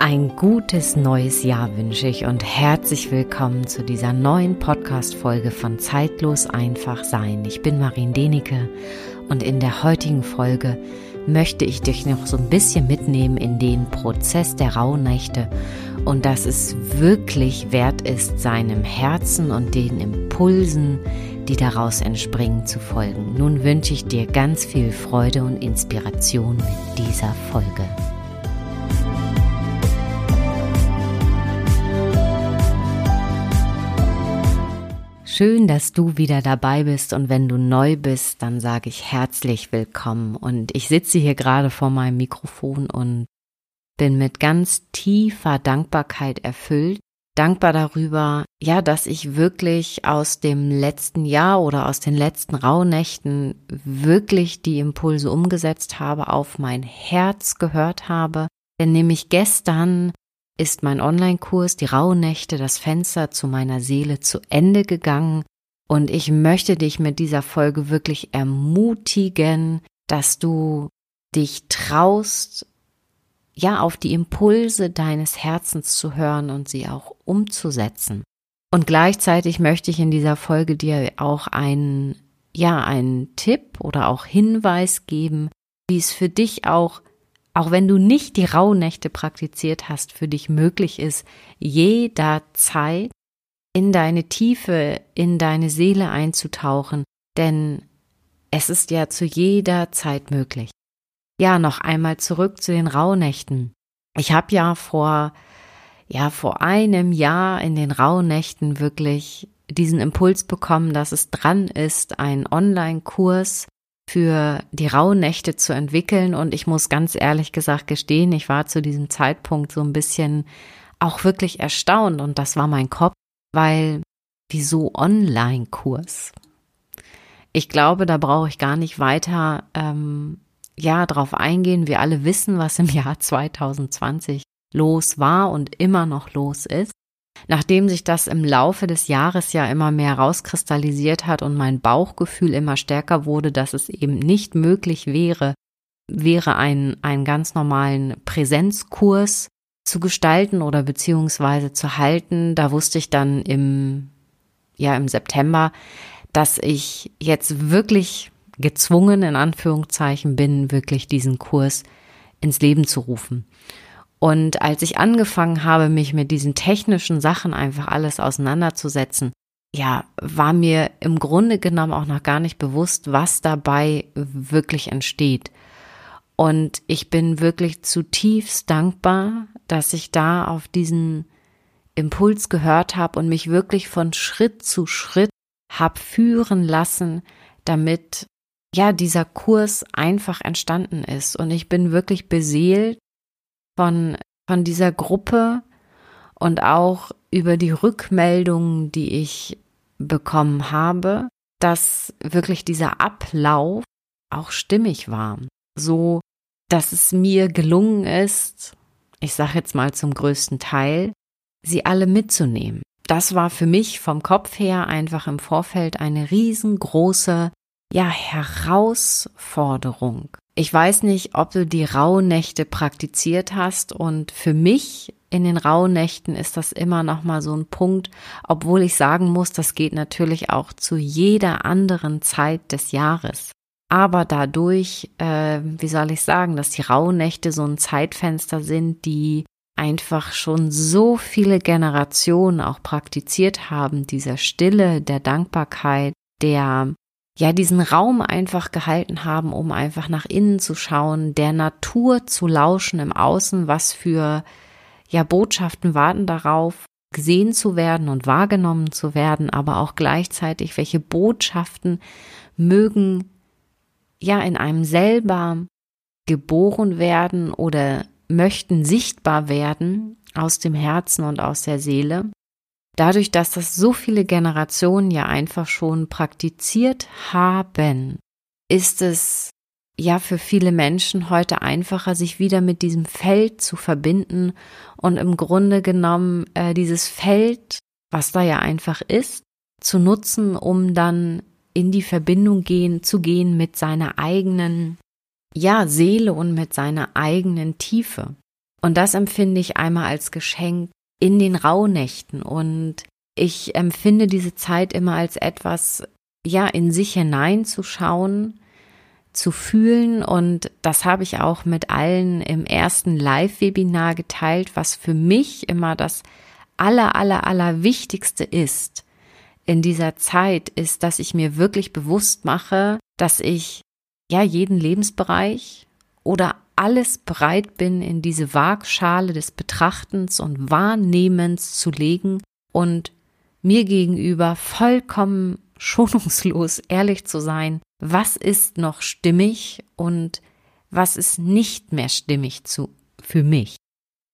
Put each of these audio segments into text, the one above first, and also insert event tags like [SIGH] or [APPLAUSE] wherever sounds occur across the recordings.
Ein gutes neues Jahr wünsche ich und herzlich willkommen zu dieser neuen Podcast-Folge von Zeitlos einfach sein. Ich bin Marien Denike und in der heutigen Folge möchte ich dich noch so ein bisschen mitnehmen in den Prozess der Rauhnächte und dass es wirklich wert ist, seinem Herzen und den Impulsen, die daraus entspringen, zu folgen. Nun wünsche ich dir ganz viel Freude und Inspiration mit dieser Folge. Schön, dass du wieder dabei bist. Und wenn du neu bist, dann sage ich herzlich willkommen. Und ich sitze hier gerade vor meinem Mikrofon und bin mit ganz tiefer Dankbarkeit erfüllt, dankbar darüber, ja, dass ich wirklich aus dem letzten Jahr oder aus den letzten Rauhnächten wirklich die Impulse umgesetzt habe, auf mein Herz gehört habe, denn nämlich gestern ist mein Online-Kurs Die Rauhnächte, das Fenster zu meiner Seele zu Ende gegangen und ich möchte dich mit dieser Folge wirklich ermutigen, dass du dich traust, ja, auf die Impulse deines Herzens zu hören und sie auch umzusetzen. Und gleichzeitig möchte ich in dieser Folge dir auch einen, ja, einen Tipp oder auch Hinweis geben, wie es für dich auch auch wenn du nicht die Rauhnächte praktiziert hast, für dich möglich ist, jederzeit in deine Tiefe, in deine Seele einzutauchen, denn es ist ja zu jeder Zeit möglich. Ja, noch einmal zurück zu den Rauhnächten. Ich habe ja vor ja vor einem Jahr in den Rauhnächten wirklich diesen Impuls bekommen, dass es dran ist, einen Online-Kurs für die Rauhnächte zu entwickeln. Und ich muss ganz ehrlich gesagt gestehen, ich war zu diesem Zeitpunkt so ein bisschen auch wirklich erstaunt. Und das war mein Kopf, weil wieso Online-Kurs? Ich glaube, da brauche ich gar nicht weiter ähm, ja drauf eingehen. Wir alle wissen, was im Jahr [LAUGHS] 2020 los war und immer noch los ist. Nachdem sich das im Laufe des Jahres ja immer mehr rauskristallisiert hat und mein Bauchgefühl immer stärker wurde, dass es eben nicht möglich wäre, wäre ein, einen ganz normalen Präsenzkurs zu gestalten oder beziehungsweise zu halten, da wusste ich dann im, ja, im September, dass ich jetzt wirklich gezwungen, in Anführungszeichen bin, wirklich diesen Kurs ins Leben zu rufen. Und als ich angefangen habe, mich mit diesen technischen Sachen einfach alles auseinanderzusetzen, ja, war mir im Grunde genommen auch noch gar nicht bewusst, was dabei wirklich entsteht. Und ich bin wirklich zutiefst dankbar, dass ich da auf diesen Impuls gehört habe und mich wirklich von Schritt zu Schritt hab führen lassen, damit ja dieser Kurs einfach entstanden ist. Und ich bin wirklich beseelt von, von dieser Gruppe und auch über die Rückmeldungen, die ich bekommen habe, dass wirklich dieser Ablauf auch stimmig war. So, dass es mir gelungen ist, ich sage jetzt mal zum größten Teil, sie alle mitzunehmen. Das war für mich vom Kopf her einfach im Vorfeld eine riesengroße, ja, Herausforderung. Ich weiß nicht, ob du die Rauhnächte praktiziert hast und für mich in den Rauhnächten ist das immer noch mal so ein Punkt, obwohl ich sagen muss, das geht natürlich auch zu jeder anderen Zeit des Jahres. Aber dadurch, äh, wie soll ich sagen, dass die Rauhnächte so ein Zeitfenster sind, die einfach schon so viele Generationen auch praktiziert haben, dieser Stille, der Dankbarkeit, der ja diesen Raum einfach gehalten haben, um einfach nach innen zu schauen, der Natur zu lauschen im Außen, was für ja Botschaften warten darauf, gesehen zu werden und wahrgenommen zu werden, aber auch gleichzeitig, welche Botschaften mögen ja in einem selber geboren werden oder möchten sichtbar werden aus dem Herzen und aus der Seele dadurch, dass das so viele Generationen ja einfach schon praktiziert haben, ist es ja für viele Menschen heute einfacher, sich wieder mit diesem Feld zu verbinden und im Grunde genommen äh, dieses Feld, was da ja einfach ist, zu nutzen, um dann in die Verbindung gehen, zu gehen mit seiner eigenen, ja, Seele und mit seiner eigenen Tiefe. Und das empfinde ich einmal als Geschenk in den Rauhnächten. Und ich empfinde diese Zeit immer als etwas, ja, in sich hineinzuschauen, zu fühlen. Und das habe ich auch mit allen im ersten Live-Webinar geteilt, was für mich immer das aller, aller, aller Wichtigste ist in dieser Zeit, ist, dass ich mir wirklich bewusst mache, dass ich ja jeden Lebensbereich oder alles bereit bin, in diese Waagschale des Betrachtens und Wahrnehmens zu legen und mir gegenüber vollkommen [LAUGHS] schonungslos ehrlich zu sein, was ist noch stimmig und was ist nicht mehr stimmig zu, für mich.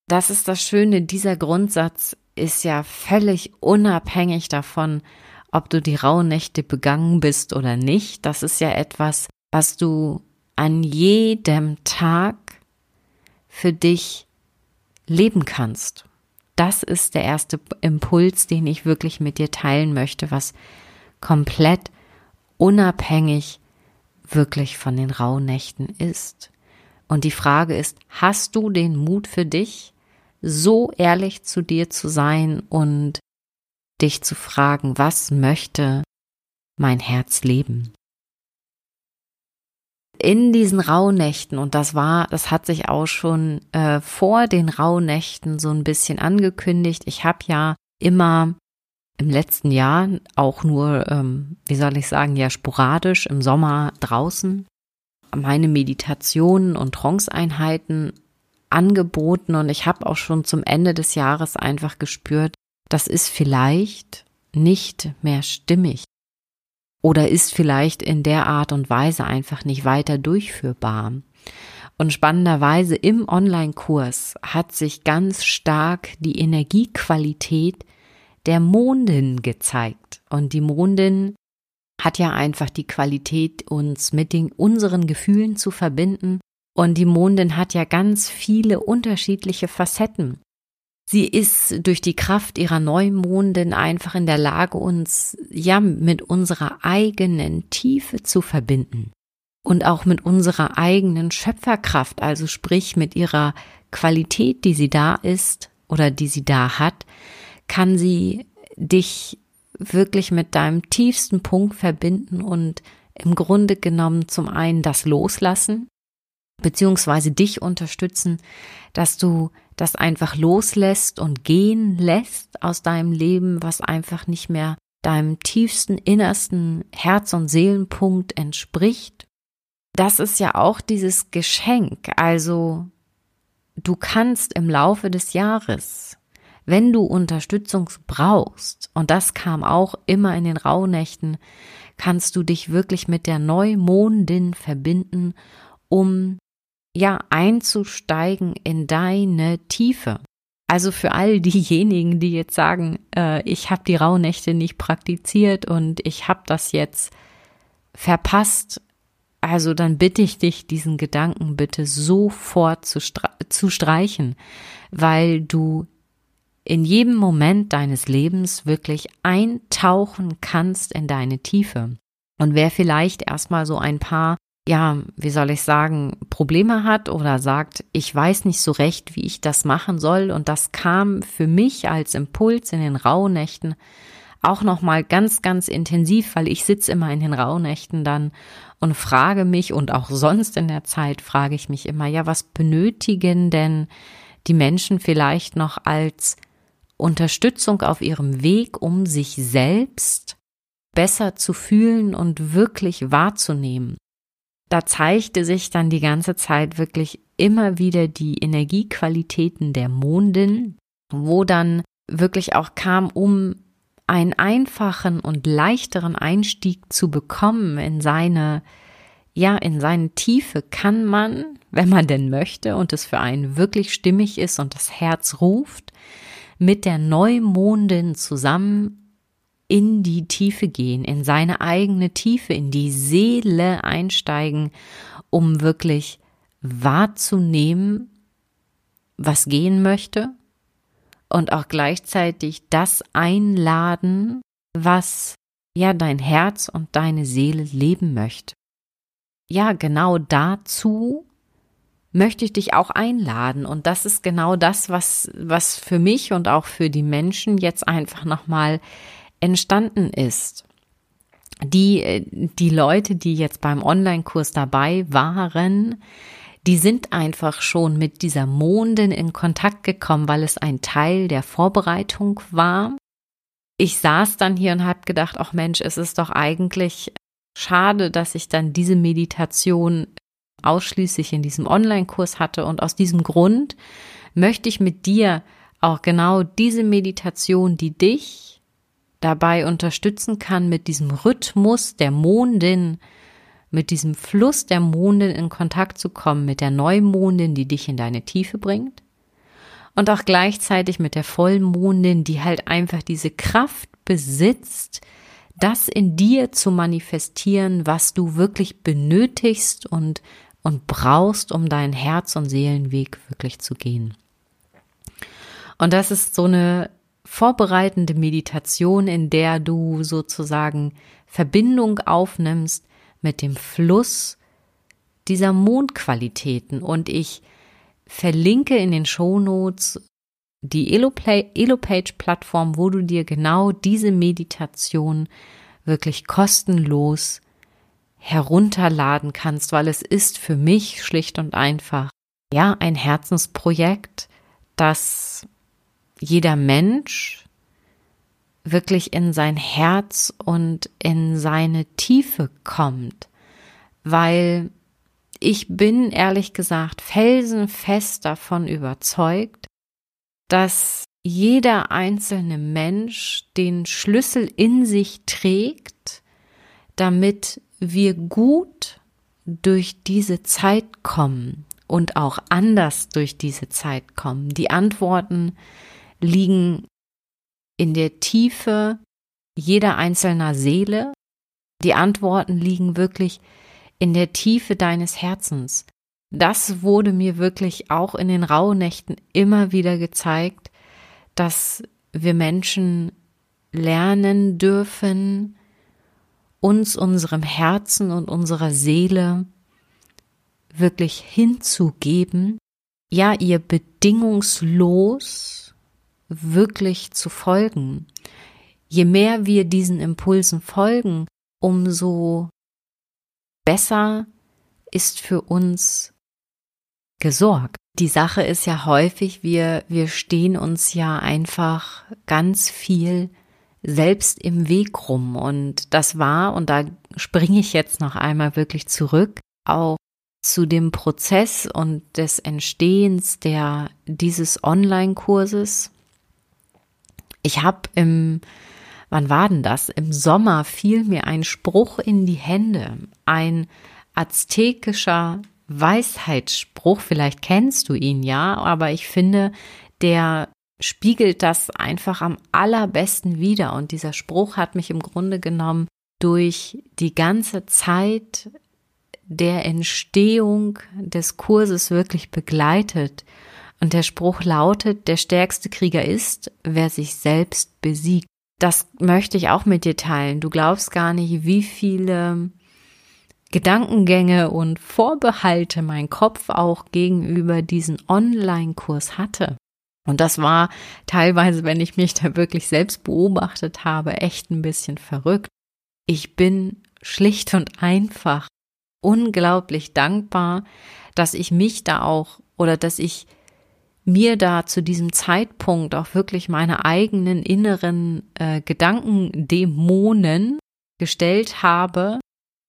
Das ist das Schöne, dieser Grundsatz ist ja völlig unabhängig davon, ob du die Rauhnächte begangen bist oder nicht. Das ist ja etwas, was du an jedem Tag für dich leben kannst. Das ist der erste Impuls, den ich wirklich mit dir teilen möchte, was komplett unabhängig wirklich von den Rauhnächten ist. Und die Frage ist, hast du den Mut für dich, so ehrlich zu dir zu sein und dich zu fragen, was möchte mein Herz leben? In diesen Rauhnächten, und das war, das hat sich auch schon äh, vor den Rauhnächten so ein bisschen angekündigt. Ich habe ja immer im letzten Jahr auch nur, ähm, wie soll ich sagen, ja sporadisch im Sommer draußen meine Meditationen und Trance-Einheiten angeboten und ich habe auch schon zum Ende des Jahres einfach gespürt, das ist vielleicht nicht mehr stimmig oder ist vielleicht in der Art und Weise einfach nicht weiter durchführbar. Und spannenderweise im Online-Kurs hat sich ganz stark die Energiequalität der Mondin gezeigt. Und die Mondin hat ja einfach die Qualität, uns mit den, unseren Gefühlen zu verbinden. Und die Mondin hat ja ganz viele unterschiedliche Facetten. Sie ist durch die Kraft ihrer Neumondin einfach in der Lage, uns ja mit unserer eigenen Tiefe zu verbinden. Und auch mit unserer eigenen Schöpferkraft, also sprich mit ihrer Qualität, die sie da ist oder die sie da hat, kann sie dich wirklich mit deinem tiefsten Punkt verbinden und im Grunde genommen zum einen das Loslassen, beziehungsweise dich unterstützen, dass du das einfach loslässt und gehen lässt aus deinem Leben, was einfach nicht mehr deinem tiefsten innersten Herz- und Seelenpunkt entspricht. Das ist ja auch dieses Geschenk. Also du kannst im Laufe des Jahres, wenn du Unterstützung brauchst, und das kam auch immer in den Rauhnächten, kannst du dich wirklich mit der Neumondin verbinden, um ja einzusteigen in deine Tiefe. Also für all diejenigen, die jetzt sagen, äh, ich habe die Rauhnächte nicht praktiziert und ich habe das jetzt verpasst, also dann bitte ich dich, diesen Gedanken bitte sofort zu, zu streichen, weil du in jedem Moment deines Lebens wirklich eintauchen kannst in deine Tiefe. Und wer vielleicht erstmal so ein paar ja, wie soll ich sagen, Probleme hat oder sagt, ich weiß nicht so recht, wie ich das machen soll. Und das kam für mich als Impuls in den Rauhnächten auch nochmal ganz, ganz intensiv, weil ich sitze immer in den Rauhnächten dann und frage mich und auch sonst in der Zeit frage ich mich immer, ja, was benötigen denn die Menschen vielleicht noch als Unterstützung auf ihrem Weg, um sich selbst besser zu fühlen und wirklich wahrzunehmen? Da zeigte sich dann die ganze Zeit wirklich immer wieder die Energiequalitäten der Mondin, wo dann wirklich auch kam, um einen einfachen und leichteren Einstieg zu bekommen in seine, ja, in seine Tiefe kann man, wenn man denn möchte und es für einen wirklich stimmig ist und das Herz ruft, mit der Neumondin zusammen in die Tiefe gehen, in seine eigene Tiefe, in die Seele einsteigen, um wirklich wahrzunehmen, was gehen möchte und auch gleichzeitig das einladen, was ja dein Herz und deine Seele leben möchte. Ja, genau dazu möchte ich dich auch einladen. Und das ist genau das, was, was für mich und auch für die Menschen jetzt einfach nochmal entstanden ist. Die, die Leute, die jetzt beim Online-Kurs dabei waren, die sind einfach schon mit dieser Mondin in Kontakt gekommen, weil es ein Teil der Vorbereitung war. Ich saß dann hier und habe gedacht, ach Mensch, es ist doch eigentlich schade, dass ich dann diese Meditation ausschließlich in diesem Online-Kurs hatte. Und aus diesem Grund möchte ich mit dir auch genau diese Meditation, die dich dabei unterstützen kann, mit diesem Rhythmus der Mondin, mit diesem Fluss der Mondin in Kontakt zu kommen, mit der Neumondin, die dich in deine Tiefe bringt. Und auch gleichzeitig mit der Vollmondin, die halt einfach diese Kraft besitzt, das in dir zu manifestieren, was du wirklich benötigst und und brauchst, um deinen Herz- und Seelenweg wirklich zu gehen. Und das ist so eine vorbereitende Meditation, in der du sozusagen Verbindung aufnimmst mit dem Fluss dieser Mondqualitäten. Und ich verlinke in den Shownotes die Elopage-Plattform, wo du dir genau diese Meditation wirklich kostenlos herunterladen kannst, weil es ist für mich schlicht und einfach ja ein Herzensprojekt, dass jeder Mensch wirklich in sein Herz und in seine Tiefe kommt, weil ich bin ehrlich gesagt felsenfest davon überzeugt, dass jeder einzelne Mensch den Schlüssel in sich trägt, damit wir gut durch diese Zeit kommen und auch anders durch diese Zeit kommen. Die Antworten liegen in der Tiefe jeder einzelner Seele. Die Antworten liegen wirklich in der Tiefe deines Herzens. Das wurde mir wirklich auch in den Rauhnächten immer wieder gezeigt, dass wir Menschen lernen dürfen, uns unserem Herzen und unserer Seele wirklich hinzugeben, ja, ihr bedingungslos wirklich zu folgen. Je mehr wir diesen Impulsen folgen, umso besser ist für uns gesorgt. Die Sache ist ja häufig, wir, wir stehen uns ja einfach ganz viel selbst im Weg rum. Und das war, und da springe ich jetzt noch einmal wirklich zurück, auch zu dem Prozess und des Entstehens der dieses Online-Kurses. Ich habe im, wann war denn das? Im Sommer fiel mir ein Spruch in die Hände, ein aztekischer Weisheitsspruch. Vielleicht kennst du ihn ja, aber ich finde, der spiegelt das einfach am allerbesten wider. Und dieser Spruch hat mich im Grunde genommen durch die ganze Zeit der Entstehung des Kurses wirklich begleitet. Und der Spruch lautet, der stärkste Krieger ist, wer sich selbst besiegt. Das möchte ich auch mit dir teilen. Du glaubst gar nicht, wie viele Gedankengänge und Vorbehalte mein Kopf auch gegenüber diesem Online-Kurs hatte. Und das war teilweise, wenn ich mich da wirklich selbst beobachtet habe, echt ein bisschen verrückt. Ich bin schlicht und einfach unglaublich dankbar, dass ich mich da auch oder dass ich mir da zu diesem Zeitpunkt auch wirklich meine eigenen inneren äh, Gedankendämonen gestellt habe,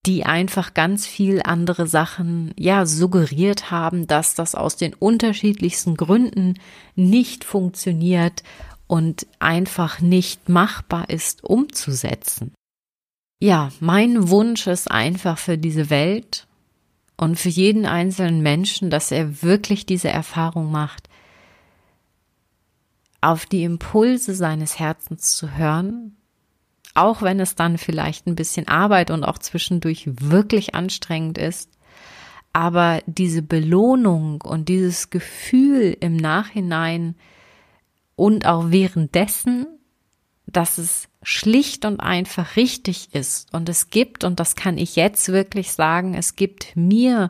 die einfach ganz viel andere Sachen, ja, suggeriert haben, dass das aus den unterschiedlichsten Gründen nicht funktioniert und einfach nicht machbar ist umzusetzen. Ja, mein Wunsch ist einfach für diese Welt und für jeden einzelnen Menschen, dass er wirklich diese Erfahrung macht, auf die Impulse seines Herzens zu hören auch wenn es dann vielleicht ein bisschen Arbeit und auch zwischendurch wirklich anstrengend ist. Aber diese Belohnung und dieses Gefühl im Nachhinein und auch währenddessen, dass es schlicht und einfach richtig ist und es gibt, und das kann ich jetzt wirklich sagen, es gibt mir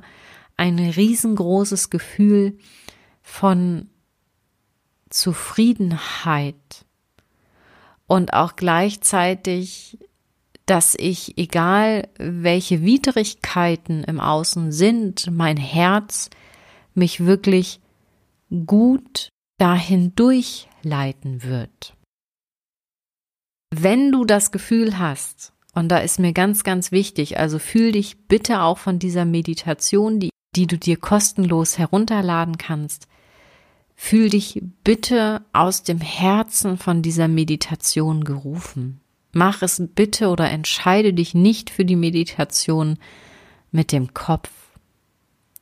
ein riesengroßes Gefühl von Zufriedenheit und auch gleichzeitig, dass ich, egal welche Widrigkeiten im Außen sind, mein Herz mich wirklich gut dahin durchleiten wird. Wenn du das Gefühl hast, und da ist mir ganz, ganz wichtig, also fühl dich bitte auch von dieser Meditation, die, die du dir kostenlos herunterladen kannst, fühl dich bitte aus dem Herzen von dieser Meditation gerufen. Mach es bitte oder entscheide dich nicht für die Meditation mit dem Kopf.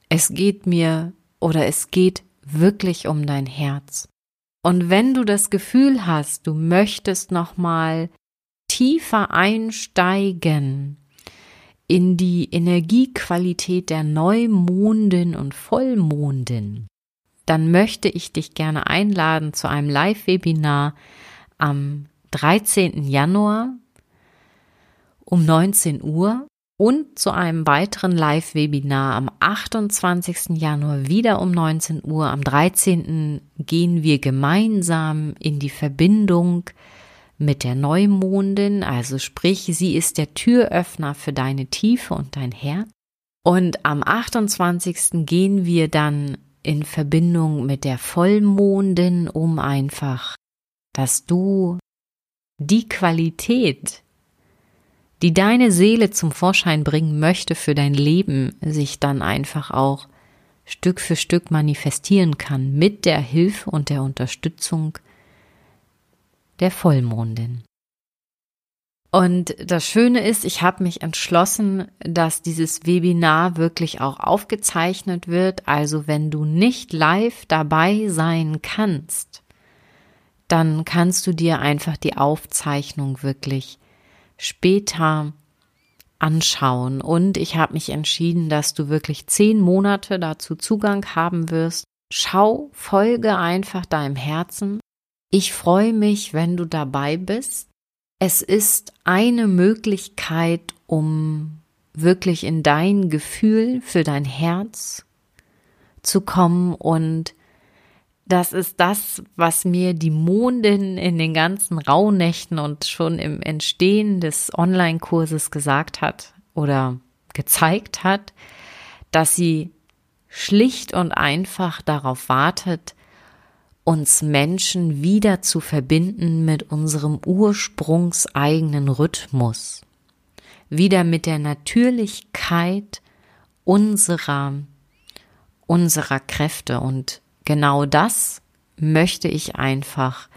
Es geht mir oder es geht wirklich um dein Herz. Und wenn du das Gefühl hast, du möchtest nochmal tiefer einsteigen in die Energiequalität der Neumonden und Vollmonden, dann möchte ich dich gerne einladen zu einem Live-Webinar am 13. Januar um 19 Uhr und zu einem weiteren Live-Webinar am 28. Januar wieder um 19 Uhr. Am 13. gehen wir gemeinsam in die Verbindung mit der Neumondin, also sprich, sie ist der Türöffner für deine Tiefe und dein Herz. Und am 28. gehen wir dann in Verbindung mit der Vollmondin, um einfach, dass du die Qualität, die deine Seele zum Vorschein bringen möchte für dein Leben, sich dann einfach auch Stück für Stück manifestieren kann mit der Hilfe und der Unterstützung der Vollmondin. Und das Schöne ist, ich habe mich entschlossen, dass dieses Webinar wirklich auch aufgezeichnet wird. Also wenn du nicht live dabei sein kannst, dann kannst du dir einfach die Aufzeichnung wirklich später anschauen. Und ich habe mich entschieden, dass du wirklich zehn Monate dazu Zugang haben wirst. Schau, folge einfach deinem Herzen. Ich freue mich, wenn du dabei bist. Es ist eine Möglichkeit, um wirklich in dein Gefühl für dein Herz zu kommen. Und das ist das, was mir die Mondin in den ganzen Rauhnächten und schon im Entstehen des Online-Kurses gesagt hat oder gezeigt hat, dass sie schlicht und einfach darauf wartet, uns Menschen wieder zu verbinden mit unserem ursprungseigenen Rhythmus, wieder mit der Natürlichkeit unserer, unserer Kräfte und genau das möchte ich einfach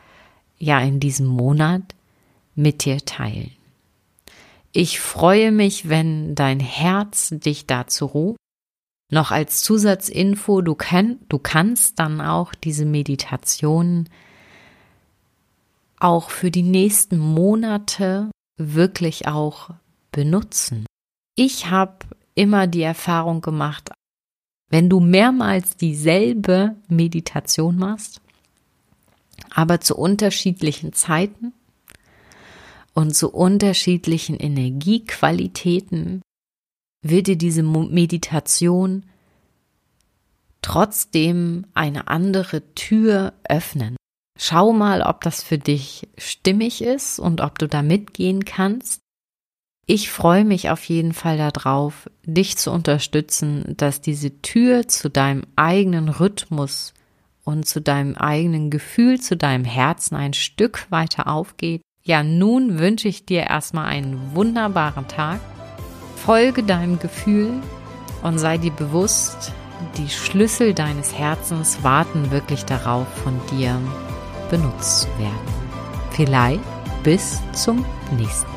ja in diesem Monat mit dir teilen. Ich freue mich, wenn dein Herz dich dazu ruft. Noch als Zusatzinfo, du, kann, du kannst dann auch diese Meditation auch für die nächsten Monate wirklich auch benutzen. Ich habe immer die Erfahrung gemacht, wenn du mehrmals dieselbe Meditation machst, aber zu unterschiedlichen Zeiten und zu unterschiedlichen Energiequalitäten, wird dir diese Meditation trotzdem eine andere Tür öffnen. Schau mal, ob das für dich stimmig ist und ob du da mitgehen kannst. Ich freue mich auf jeden Fall darauf, dich zu unterstützen, dass diese Tür zu deinem eigenen Rhythmus und zu deinem eigenen Gefühl, zu deinem Herzen ein Stück weiter aufgeht. Ja, nun wünsche ich dir erstmal einen wunderbaren Tag. Folge deinem Gefühl und sei dir bewusst, die Schlüssel deines Herzens warten wirklich darauf, von dir benutzt zu werden. Vielleicht bis zum nächsten Mal.